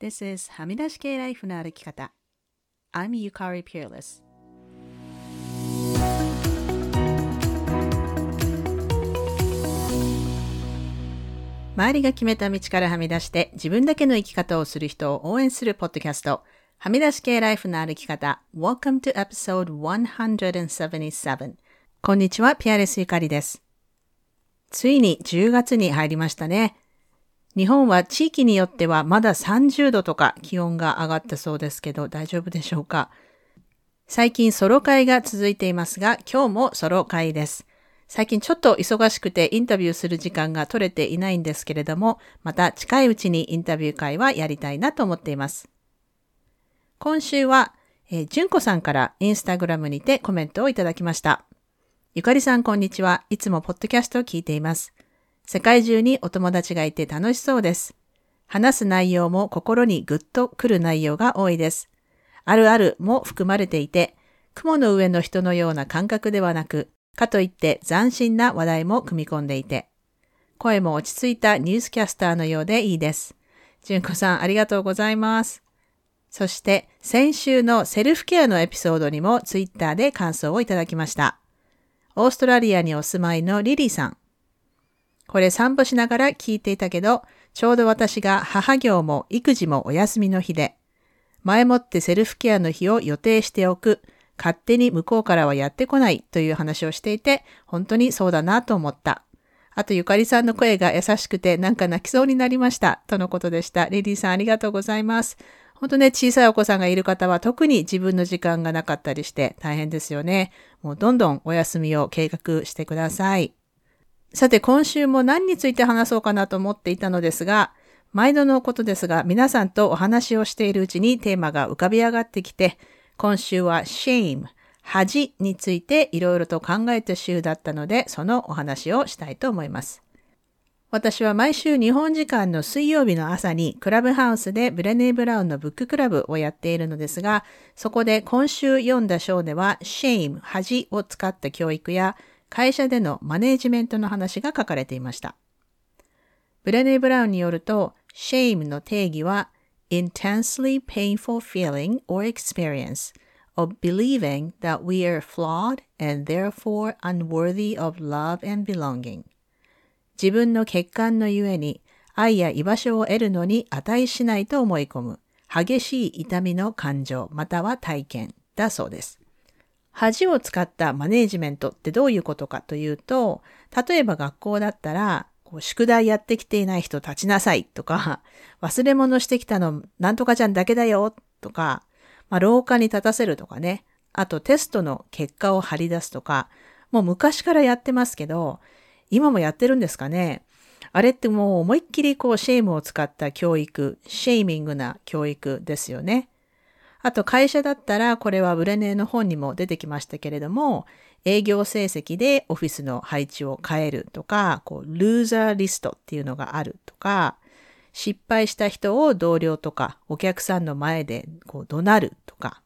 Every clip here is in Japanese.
This is はみ出し系ライフの歩き方。I'm Yukari Peerless. 周りが決めた道からはみ出して自分だけの生き方をする人を応援するポッドキャスト。はみ出し系ライフの歩き方。Welcome to episode 177. こんにちは、ピアレスゆかりです。ついに10月に入りましたね。日本は地域によってはまだ30度とか気温が上がったそうですけど大丈夫でしょうか？最近ソロ会が続いていますが今日もソロ会です。最近ちょっと忙しくてインタビューする時間が取れていないんですけれども、また近いうちにインタビュー会はやりたいなと思っています。今週は、えー、純子さんからインスタグラムにてコメントをいただきました。ゆかりさんこんにちは。いつもポッドキャストを聞いています。世界中にお友達がいて楽しそうです。話す内容も心にぐっとくる内容が多いです。あるあるも含まれていて、雲の上の人のような感覚ではなく、かといって斬新な話題も組み込んでいて、声も落ち着いたニュースキャスターのようでいいです。純子さん、ありがとうございます。そして、先週のセルフケアのエピソードにもツイッターで感想をいただきました。オーストラリアにお住まいのリリーさん。これ散歩しながら聞いていたけど、ちょうど私が母業も育児もお休みの日で、前もってセルフケアの日を予定しておく勝手に向こうからはやってこないという話をしていて、本当にそうだなと思った。あと、ゆかりさんの声が優しくて、なんか泣きそうになりました。とのことでした。レディさんありがとうございます。本当ね、小さいお子さんがいる方は特に自分の時間がなかったりして大変ですよね。もうどんどんお休みを計画してください。さて、今週も何について話そうかなと思っていたのですが、毎度のことですが、皆さんとお話をしているうちにテーマが浮かび上がってきて、今週は shame、恥についていろいろと考えた週だったので、そのお話をしたいと思います。私は毎週日本時間の水曜日の朝にクラブハウスでブレネー・ブラウンのブッククラブをやっているのですが、そこで今週読んだ章では shame、恥を使った教育や会社でのマネージメントの話が書かれていました。ブレネー・ブラウンによると、shame の定義は intensely painful feeling or experience of believing that we are flawed and therefore unworthy of love and belonging 自分の欠陥のゆえに愛や居場所を得るのに値しないと思い込む激しい痛みの感情または体験だそうです。恥を使ったマネージメントってどういうことかというと、例えば学校だったらこう宿題やってきていない人立ちなさいとか、忘れ物してきたのなんとかちゃんだけだよとか、まあ、廊下に立たせるとかね。あとテストの結果を張り出すとか、もう昔からやってますけど、今もやってるんですかね。あれってもう思いっきりこう shame を使った教育、 shaming な教育ですよね。あと会社だったら、これはブレネーの本にも出てきましたけれども、営業成績でオフィスの配置を変えるとか、こう、 loser list っていうのがあるとか、失敗した人を同僚とかお客さんの前でこう怒鳴るとか、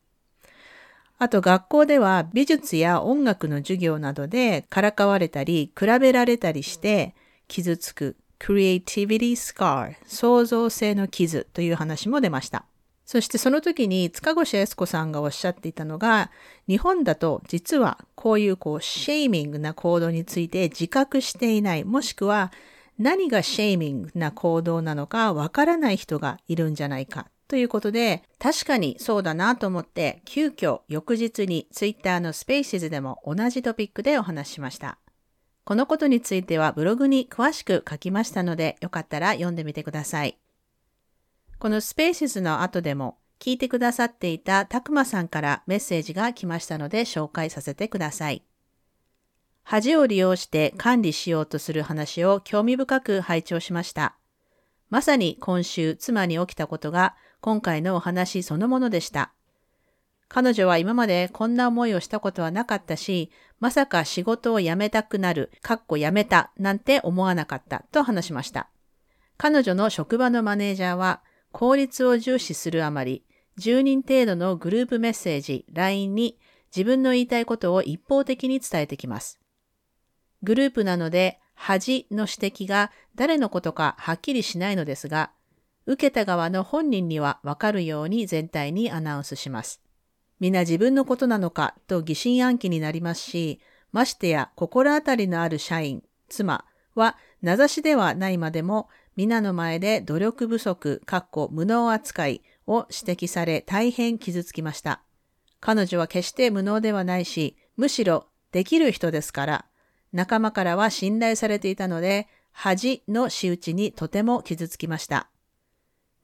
あと学校では美術や音楽の授業などでからかわれたり比べられたりして傷つく。Creativity scar 創造性の傷という話も出ました。そしてその時に塚越悦子さんがおっしゃっていたのが、日本だと実はこういうこう shaming な行動について自覚していない、もしくは何が shaming な行動なのかわからない人がいるんじゃないかということで、確かにそうだなと思って、急遽翌日にツイッターの Spaces でも同じトピックでお話しました。このことについてはブログに詳しく書きましたので、よかったら読んでみてください。このスペーシスの後でも聞いてくださっていたたくまさんからメッセージが来ましたので紹介させてください。恥を利用して管理しようとする話を興味深く拝聴しました。まさに今週妻に起きたことが今回のお話そのものでした。彼女は今までこんな思いをしたことはなかったし、まさか仕事を辞めたくなる、かっこ辞めた、なんて思わなかったと話しました。彼女の職場のマネージャーは、効率を重視するあまり、10人程度のグループメッセージ、LINE に自分の言いたいことを一方的に伝えてきます。グループなので、恥の指摘が誰のことかはっきりしないのですが、受けた側の本人にはわかるように全体にアナウンスします。みんな自分のことなのかと疑心暗鬼になりますし、ましてや心当たりのある社員、妻は名指しではないまでも皆の前で努力不足、かっこ無能扱いを指摘され大変傷つきました。彼女は決して無能ではないし、むしろできる人ですから、仲間からは信頼されていたので、恥の仕打ちにとても傷つきました。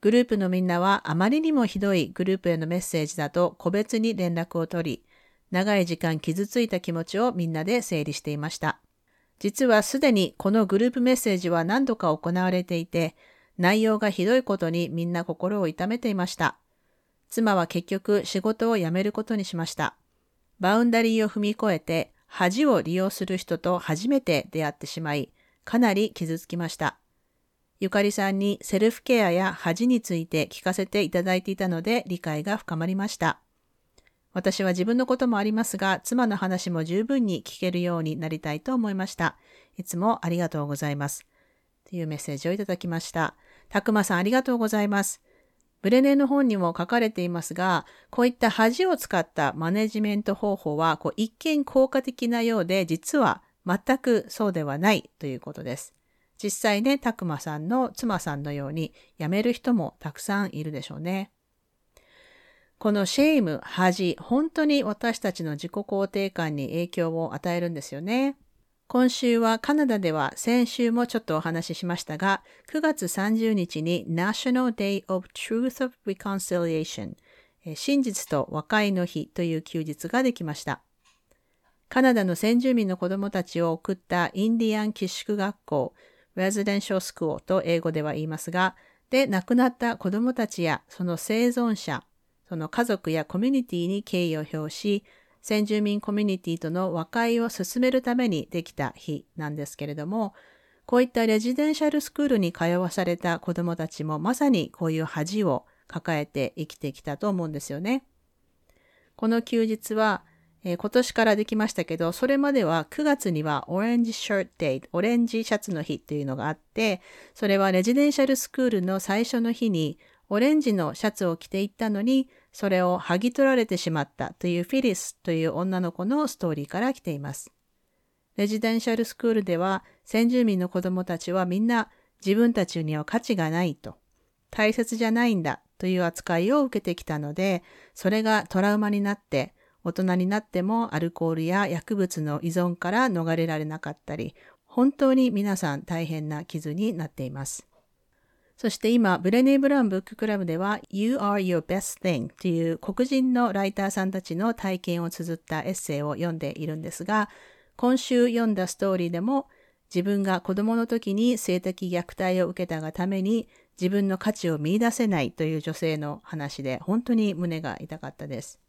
グループのみんなはあまりにもひどいグループへのメッセージだと個別に連絡を取り、長い時間傷ついた気持ちをみんなで整理していました。実はすでにこのグループメッセージは何度か行われていて、内容がひどいことにみんな心を痛めていました。妻は結局仕事を辞めることにしました。バウンダリーを踏み越えて恥を利用する人と初めて出会ってしまい、かなり傷つきました。ゆかりさんにセルフケアや恥について聞かせていただいていたので理解が深まりました。私は自分のこともありますが、妻の話も十分に聞けるようになりたいと思いました。いつもありがとうございます。というメッセージをいただきました。たくまさんありがとうございます。ブレネの本にも書かれていますが、こういった恥を使ったマネジメント方法はこう一見効果的なようで、実は全くそうではないということです。実際ね、たくまさんの妻さんのように辞める人もたくさんいるでしょうね。このシェイム、恥、本当に私たちの自己肯定感に影響を与えるんですよね。今週はカナダでは先週もちょっとお話ししましたが、9月30日に National Day of Truth of Reconciliation 真実と和解の日という休日ができました。カナダの先住民の子供たちを送ったインディアン寄宿学校 residential school と英語では言いますが、で亡くなった子供たちやその生存者、その家族やコミュニティに敬意を表し、先住民コミュニティとの和解を進めるためにできた日なんですけれども、こういったレジデンシャルスクールに通わされた子供たちもまさにこういう恥を抱えて生きてきたと思うんですよね。この休日はえー、今年からできましたけど、それまでは9月にはオレンジシャツデイ、オレンジシャツの日っていうのがあって、それはレジデンシャルスクールの最初の日にオレンジのシャツを着ていったのに、それを剥ぎ取られてしまったというフィリスという女の子のストーリーから来ています。レジデンシャルスクールでは先住民の子供たちはみんな自分たちには価値がないと、大切じゃないんだという扱いを受けてきたので、それがトラウマになって、大人になってもアルコールや薬物の依存から逃れられなかったり、本当に皆さん大変な傷になっています。そして今、ブレネー・ブラウンブッククラブでは You are your best thing という黒人のライターさんたちの体験を綴ったエッセイを読んでいるんですが、今週読んだストーリーでも自分が子供の時に性的虐待を受けたがために自分の価値を見出せないという女性の話で本当に胸が痛かったです。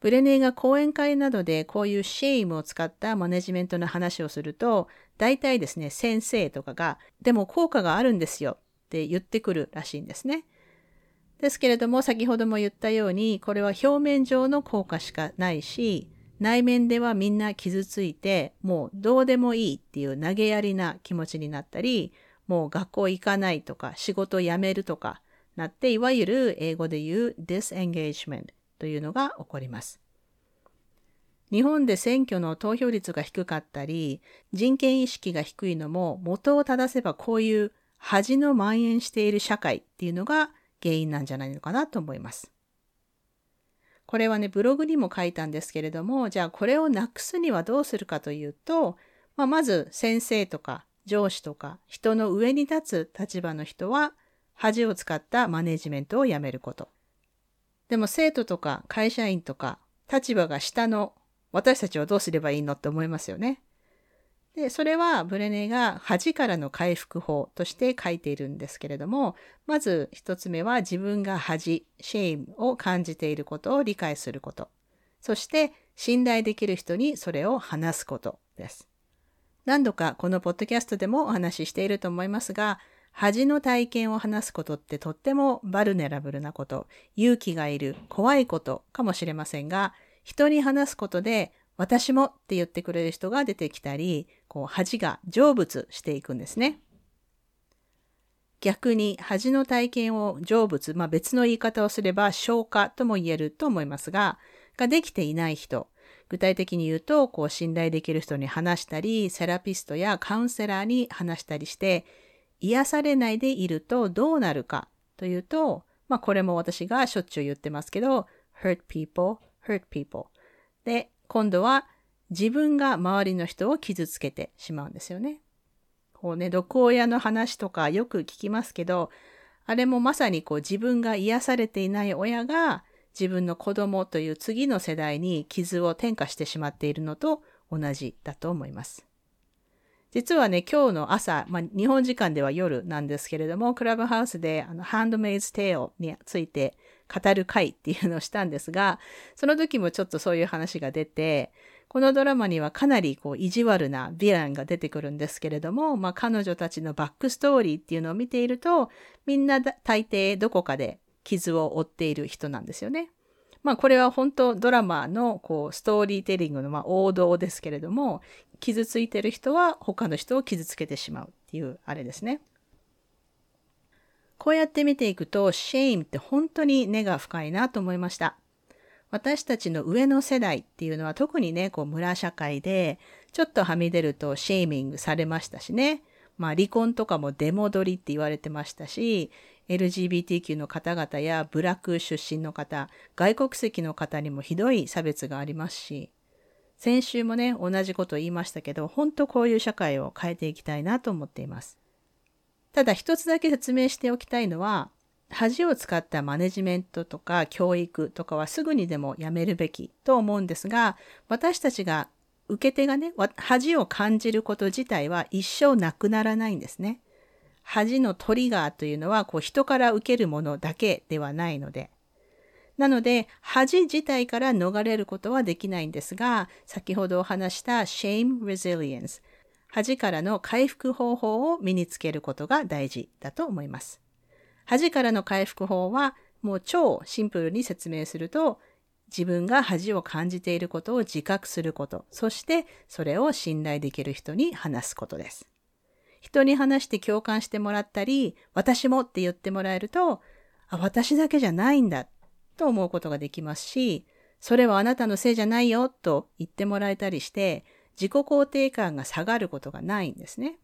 ブレネーが講演会などでこういう shame を使ったマネジメントの話をすると、大体ですね、先生とかが、でも効果があるんですよって言ってくるらしいんですね。ですけれども、先ほども言ったように、これは表面上の効果しかないし、内面ではみんな傷ついて、もうどうでもいいっていう投げやりな気持ちになったり、もう学校行かないとか、仕事辞めるとかなって、いわゆる英語で言う disengagement というのが起こります。日本で選挙の投票率が低かったり、人権意識が低いのも元を正せばこういう恥の蔓延している社会っていうのが原因なんじゃないのかなと思います。これはね、ブログにも書いたんですけれども、じゃあこれをなくすにはどうするかというと、まあ、まず先生とか上司とか人の上に立つ立場の人は恥を使ったマネジメントをやめること。でも生徒とか会社員とか立場が下の私たちはどうすればいいのって思いますよね。で、それはブレネが恥からの回復法として書いているんですけれども、まず一つ目は自分が恥、 shame を感じていることを理解すること。そして信頼できる人にそれを話すことです。何度かこのポッドキャストでもお話ししていると思いますが、恥の体験を話すことってとっても vulnerable なこと、勇気がいる、怖いことかもしれませんが、人に話すことで私もって言ってくれる人が出てきたり、こう恥が成仏していくんですね。逆に恥の体験を成仏、まあ別の言い方をすれば消化とも言えると思いますが、ができていない人、具体的に言うと、こう信頼できる人に話したり、セラピストやカウンセラーに話したりして、癒されないでいるとどうなるかというと、まあこれも私がしょっちゅう言ってますけど、hurt people, hurt people. で、今度は自分が周りの人を傷つけてしまうんですよね。こうね、毒親の話とかよく聞きますけど、あれもまさにこう自分が癒されていない親が自分の子供という次の世代に傷を転嫁してしまっているのと同じだと思います。実はね、今日の朝、まあ、日本時間では夜なんですけれども、クラブハウスであの、ハンドメイズテイルについて語る会っていうのをしたんですが、その時もちょっとそういう話が出て、このドラマにはかなりこう意地悪な villain が出てくるんですけれども、まあ彼女たちの backstory っていうのを見ていると、みんな大抵どこかで傷を負っている人なんですよね。まあこれは本当ドラマのこう storytelling のま王道ですけれども、傷ついてる人は他の人を傷つけてしまうっていうあれですね。こうやって見ていくと、 shame って本当に根が深いなと思いました。私たちの上の世代っていうのは特にね、こう村社会でちょっとはみ出るとシェイミングされましたしね。まあ離婚とかも出戻りって言われてましたし、LGBTQ の方々やブラック出身の方、外国籍の方にもひどい差別がありますし、先週もね、同じこと言いましたけど、本当こういう社会を変えていきたいなと思っています。ただ一つだけ説明しておきたいのは、恥を使ったマネジメントとか教育とかはすぐにでもやめるべきと思うんですが、私たちが受け手がね、恥を感じること自体は一生なくならないんですね。恥のトリガーというのはこう人から受けるものだけではないので。なので、恥自体から逃れることはできないんですが、先ほどお話した shame resilience、恥からの回復方法を身につけることが大事だと思います。恥からの回復法はもう超シンプルに説明すると、自分が恥を感じていることを自覚すること、そしてそれを信頼できる人に話すことです。人に話して共感してもらったり、私もって言ってもらえると、あ、私だけじゃないんだと思うことができますし、それはあなたのせいじゃないよと言ってもらえたりして、自己肯定感が下がることがないんですね。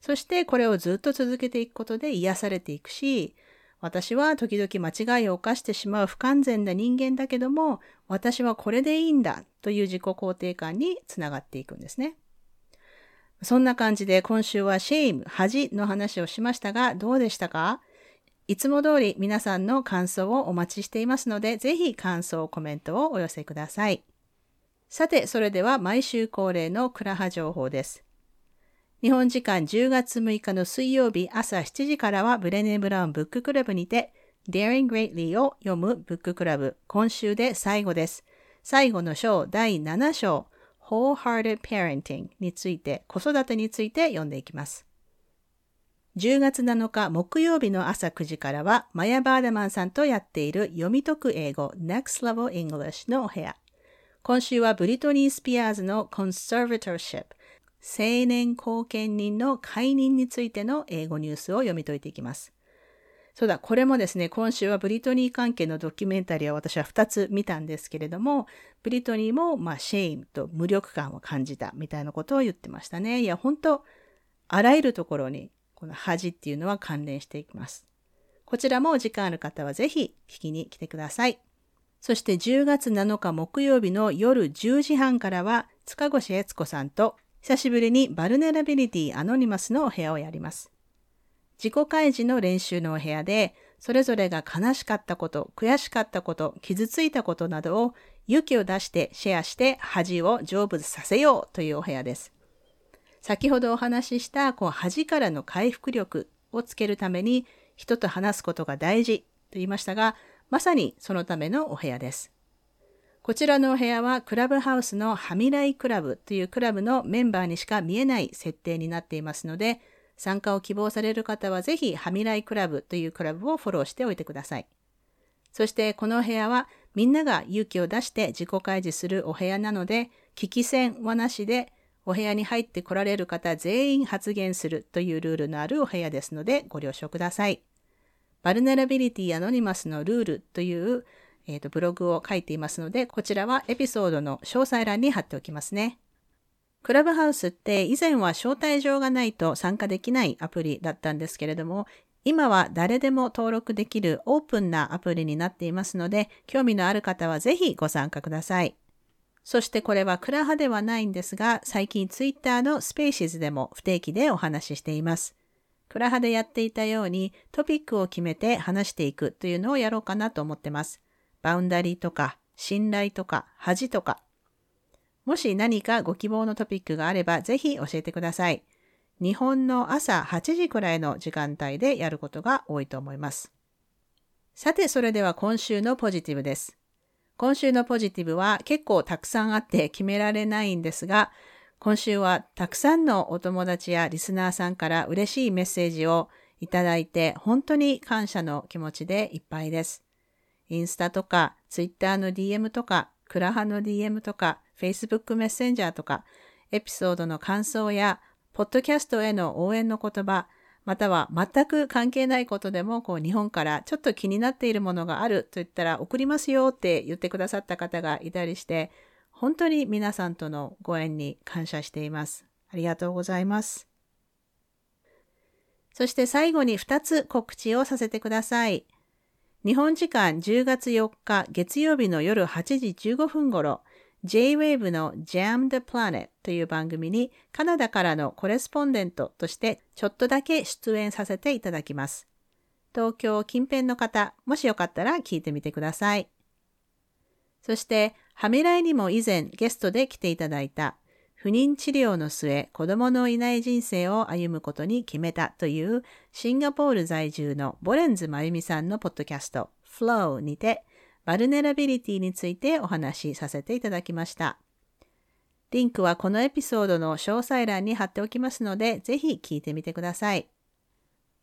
そしてこれをずっと続けていくことで癒されていくし、私は時々間違いを犯してしまう不完全な人間だけども、私はこれでいいんだという自己肯定感につながっていくんですね。そんな感じで今週は shame、恥の話をしましたが、どうでしたか？いつも通り皆さんの感想をお待ちしていますので、ぜひ感想、コメントをお寄せください。さて、それでは毎週恒例のクラハ情報です。日本時間10月6日の水曜日朝7時からはブレネ・ブラウンブッククラブにて Daring Greatly を読むブッククラブ今週で最後です。最後の章第7章 Wholehearted Parenting について子育てについて読んでいきます。10月7日木曜日の朝9時からはマヤ・バーダマンさんとやっている読み解く英語 Next Level English のお部屋。今週はブリトニー・スピアーズの Conservatorship 成年後見人の解任についての英語ニュースを読み解いていきます。そうだ、これもですね、今週はブリトニー関係のドキュメンタリーを私は2つ見たんですけれども、ブリトニーも、まあ、 shame と無力感を感じたみたいなことを言ってましたね。いや、本当あらゆるところに、この恥っていうのは関連していきます。こちらもお時間ある方はぜひ聞きに来てください。そして10月7日木曜日の夜10時半からは、塚越悦子さんと久しぶりにバルネラビリティアノニマスのお部屋をやります。自己開示の練習のお部屋で、それぞれが悲しかったこと、悔しかったこと、傷ついたことなどを勇気を出してシェアして恥を成仏させようというお部屋です。先ほどお話ししたこう恥からの回復力をつけるために人と話すことが大事と言いましたが、まさにそのためのお部屋です。こちらのお部屋はクラブハウスのハミライクラブというクラブのメンバーにしか見えない設定になっていますので、参加を希望される方はぜひハミライクラブというクラブをフォローしておいてください。そしてこのお部屋はみんなが勇気を出して自己開示するお部屋なので、危機戦はなしでお部屋に入って来られる方全員発言するというルールのあるお部屋ですのでご了承ください。Vulnerability Anonymous のルールという、えーと、ブログを書いていますので、こちらはエピソードの詳細欄に貼っておきますね。クラブハウスって以前は招待状がないと参加できないアプリだったんですけれども、今は誰でも登録できるオープンなアプリになっていますので、興味のある方はぜひご参加ください。そしてこれはクラハではないんですが、最近ツイッターの Spaces でも不定期でお話ししています。クラハでやっていたようにトピックを決めて話していくというのをやろうかなと思ってます。バウンダリーとか、信頼とか、恥とか。もし何かご希望のトピックがあれば、ぜひ教えてください。日本の朝8時くらいの時間帯でやることが多いと思います。さて、それでは今週のポジティブです。今週のポジティブは結構たくさんあって決められないんですが、今週はたくさんのお友達やリスナーさんから嬉しいメッセージをいただいて本当に感謝の気持ちでいっぱいです。インスタとか、ツイッターの DM とか、クラハの DM とか、Facebook メッセンジャーとか、エピソードの感想や、ポッドキャストへの応援の言葉、または全く関係ないことでもこう日本からちょっと気になっているものがあると言ったら送りますよって言ってくださった方がいたりして本当に皆さんとのご縁に感謝しています。ありがとうございます。そして最後に2つ告知をさせてください。日本時間10月4日月曜日の夜8時15分頃、J-Wave の Jam the Planet という番組にカナダからのコレスポンデントとしてちょっとだけ出演させていただきます。東京近辺の方、もしよかったら聞いてみてください。そして、ハミライにも以前ゲストで来ていただいた不妊治療の末、子供のいない人生を歩むことに決めたというシンガポール在住のボレンズまゆみさんのポッドキャスト Flow にて vulnerability についてお話しさせていただきました。リンクはこのエピソードの詳細欄に貼っておきますので、ぜひ聞いてみてください。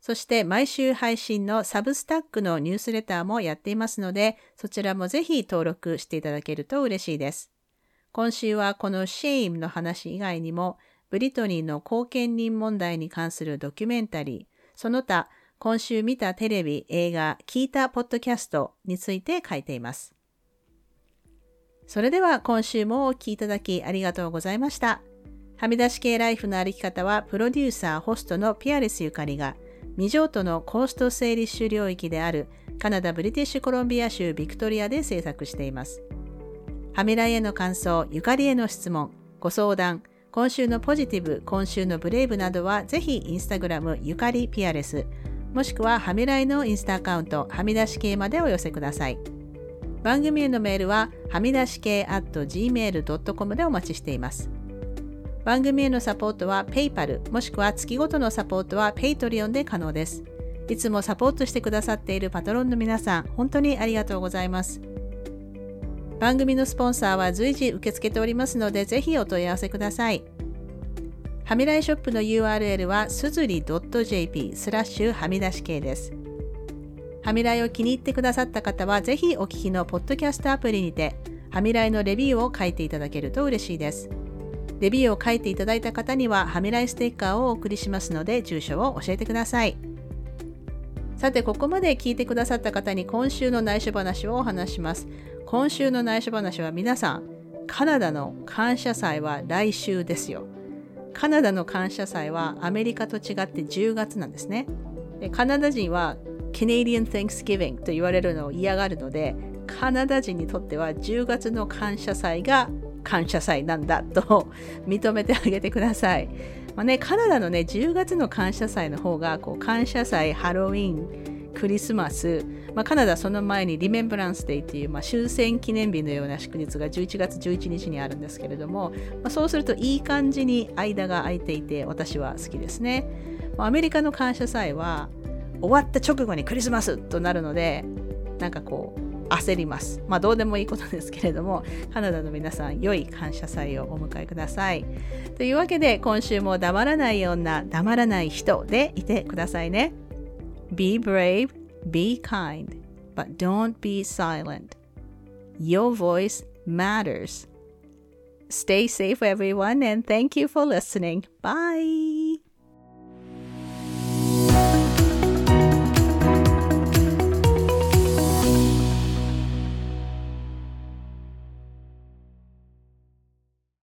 そして毎週配信の Substack のニュースレターもやっていますので、そちらもぜひ登録していただけると嬉しいです。今週はこの shame の話以外にも、ブリトニーの後見人問題に関するドキュメンタリー、その他今週見たテレビ、映画、聞いたポッドキャストについて書いています。それでは今週もお聴きいただきありがとうございました。はみ出し系ライフの歩き方はプロデューサー、ホストのピアレスゆかりが未譲渡のコースト・セイリッシュ領域であるカナダ・ブリティッシュコロンビア州ビクトリアで制作しています。はみらいへの感想、ゆかりへの質問、ご相談、今週のポジティブ、今週のブレイブなどはぜひインスタグラムゆかりピアレス、もしくははみらいのインスタアカウントはみ出し系までお寄せください。番組へのメールははみ出し系 at gmail.com でお待ちしています。番組へのサポートは PayPal もしくは月ごとのサポートは Patreon で可能です。いつもサポートしてくださっているパトロンの皆さん、本当にありがとうございます。番組のスポンサーは随時受け付けておりますので、ぜひお問い合わせください。はみらいショップの URL はすずり .jp スラッシュはみ出し系です。はみらいを気に入ってくださった方はぜひお聞きのポッドキャストアプリにてはみらいのレビューを書いていただけると嬉しいです。レビューを書いていただいた方にははみらいステッカーをお送りしますので住所を教えてください。さて、ここまで聞いてくださった方に今週の内緒話をお話します。今週の内緒話は皆さん、カナダの感謝祭は来週ですよ。カナダの感謝祭はアメリカと違って10月なんですね。でカナダ人は Canadian Thanksgiving と言われるのを嫌がるので、カナダ人にとっては10月の感謝祭が感謝祭なんだと 認めてあげてください。まあね、カナダのね、10月の感謝祭の方がこう感謝祭、ハロウィン、クリスマス、まあ、カナダその前にリメンブランスデーっていう、まあ、終戦記念日のような祝日が11月11日にあるんですけれども、まあ、そうするといい感じに間が空いていて私は好きですね。まあ、アメリカの感謝祭は終わった直後にクリスマスとなるのでなんかこう焦ります。まあどうでもいいことですけれども、カナダの皆さん、良い感謝祭をお迎えください。というわけで、今週も黙らない女、黙らない人でいてくださいね。Be brave Be kind, but don't be silent. Your voice matters. Stay safe, everyone, and thank you for listening. Bye.